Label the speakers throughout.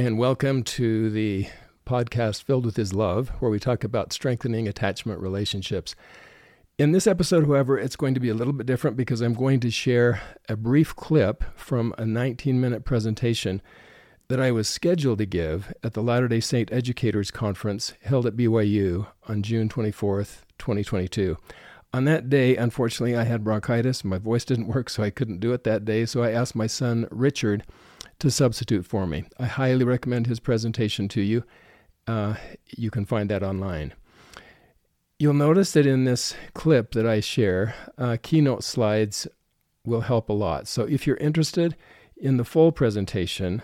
Speaker 1: And welcome to the podcast Filled with His Love, where we talk about strengthening attachment relationships. In this episode, however, it's going to be a little bit different because I'm going to share a brief clip from a 19 minute presentation that I was scheduled to give at the Latter day Saint Educators Conference held at BYU on June 24th, 2022. On that day, unfortunately, I had bronchitis. My voice didn't work, so I couldn't do it that day. So I asked my son, Richard, to substitute for me. I highly recommend his presentation to you. Uh, you can find that online. You'll notice that in this clip that I share, uh, keynote slides will help a lot. So if you're interested in the full presentation,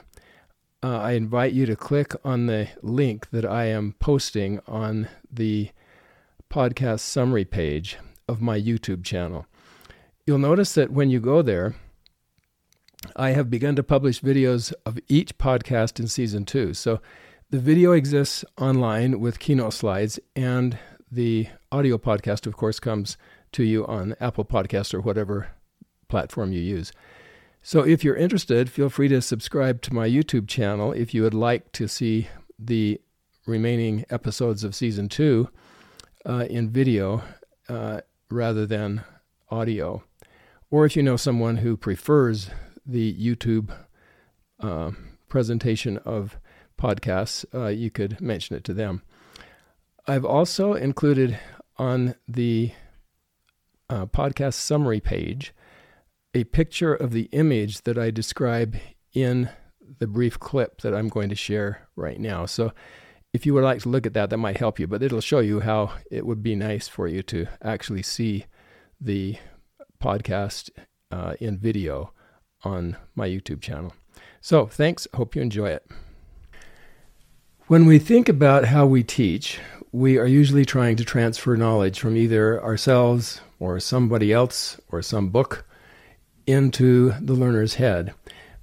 Speaker 1: uh, I invite you to click on the link that I am posting on the podcast summary page of my YouTube channel. You'll notice that when you go there, I have begun to publish videos of each podcast in season two. So the video exists online with keynote slides, and the audio podcast, of course, comes to you on Apple Podcasts or whatever platform you use. So if you're interested, feel free to subscribe to my YouTube channel if you would like to see the remaining episodes of season two uh, in video uh, rather than audio. Or if you know someone who prefers the YouTube uh, presentation of podcasts, uh, you could mention it to them. I've also included on the uh, podcast summary page a picture of the image that I describe in the brief clip that I'm going to share right now. So if you would like to look at that, that might help you, but it'll show you how it would be nice for you to actually see the podcast uh, in video on my YouTube channel. So, thanks. Hope you enjoy it. When we think about how we teach, we are usually trying to transfer knowledge from either ourselves or somebody else or some book into the learner's head.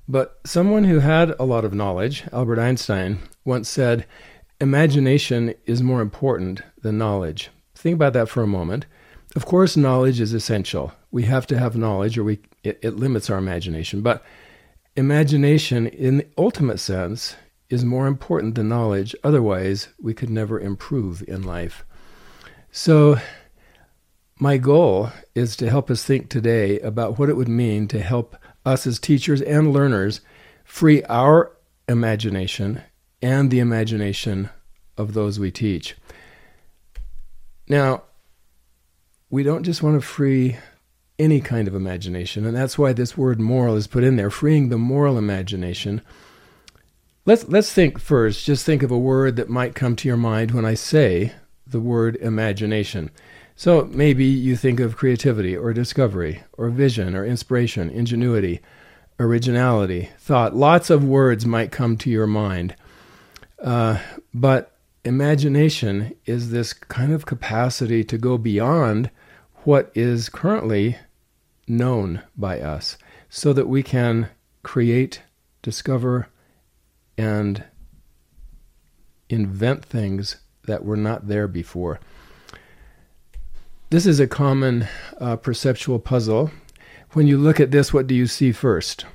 Speaker 1: But someone who had a lot of knowledge, Albert Einstein, once said, Imagination is more important than knowledge. Think about that for a moment. Of course, knowledge is essential. We have to have knowledge or we, it, it limits our imagination. But imagination, in the ultimate sense, is more important than knowledge. Otherwise, we could never improve in life. So, my goal is to help us think today about what it would mean to help us as teachers and learners free our imagination and the imagination of those we teach. Now, we don't just want to free any kind of imagination, and that's why this word moral is put in there, freeing the moral imagination. Let's let's think first, just think of a word that might come to your mind when I say the word imagination. So maybe you think of creativity or discovery or vision or inspiration, ingenuity, originality, thought. Lots of words might come to your mind. Uh, but imagination is this kind of capacity to go beyond what is currently known by us so that we can create, discover, and invent things that were not there before. This is a common uh, perceptual puzzle. When you look at this, what do you see first?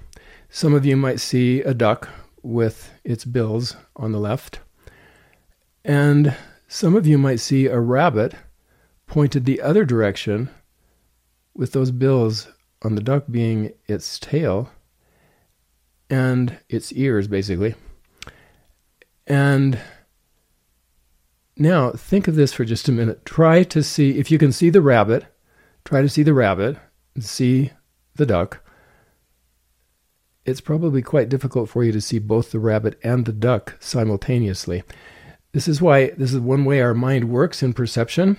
Speaker 1: Some of you might see a duck with its bills on the left, and some of you might see a rabbit pointed the other direction with those bills on the duck being its tail and its ears, basically. And now think of this for just a minute. Try to see, if you can see the rabbit, try to see the rabbit and see the duck. It's probably quite difficult for you to see both the rabbit and the duck simultaneously. This is why, this is one way our mind works in perception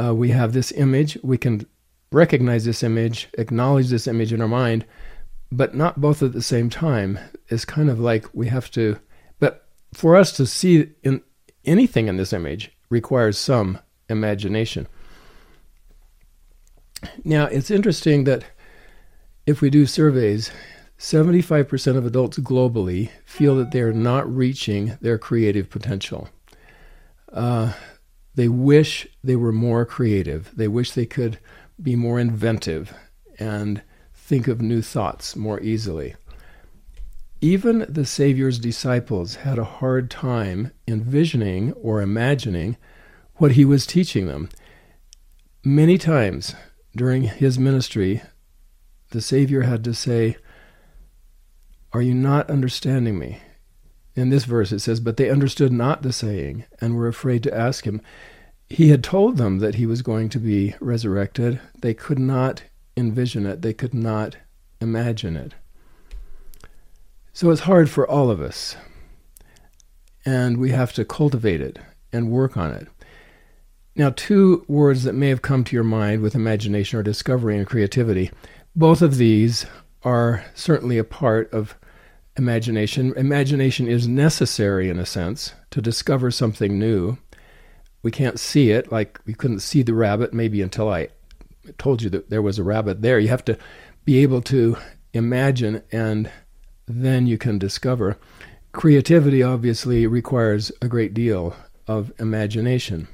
Speaker 1: uh, we have this image, we can recognize this image, acknowledge this image in our mind, but not both at the same time. It's kind of like we have to, but for us to see in anything in this image requires some imagination. Now, it's interesting that if we do surveys, 75% of adults globally feel that they're not reaching their creative potential. Uh, they wish they were more creative. They wish they could be more inventive and think of new thoughts more easily. even the Savior's disciples had a hard time envisioning or imagining what he was teaching them. Many times during his ministry, the Savior had to say, Are you not understanding me? In this verse it says, But they understood not the saying and were afraid to ask him. He had told them that he was going to be resurrected. They could not envision it, they could not imagine it. So it's hard for all of us. And we have to cultivate it and work on it. Now, two words that may have come to your mind with imagination are discovery and creativity. Both of these are certainly a part of imagination. Imagination is necessary, in a sense, to discover something new. We can't see it, like we couldn't see the rabbit maybe until I told you that there was a rabbit there. You have to be able to imagine and then you can discover. Creativity obviously requires a great deal of imagination.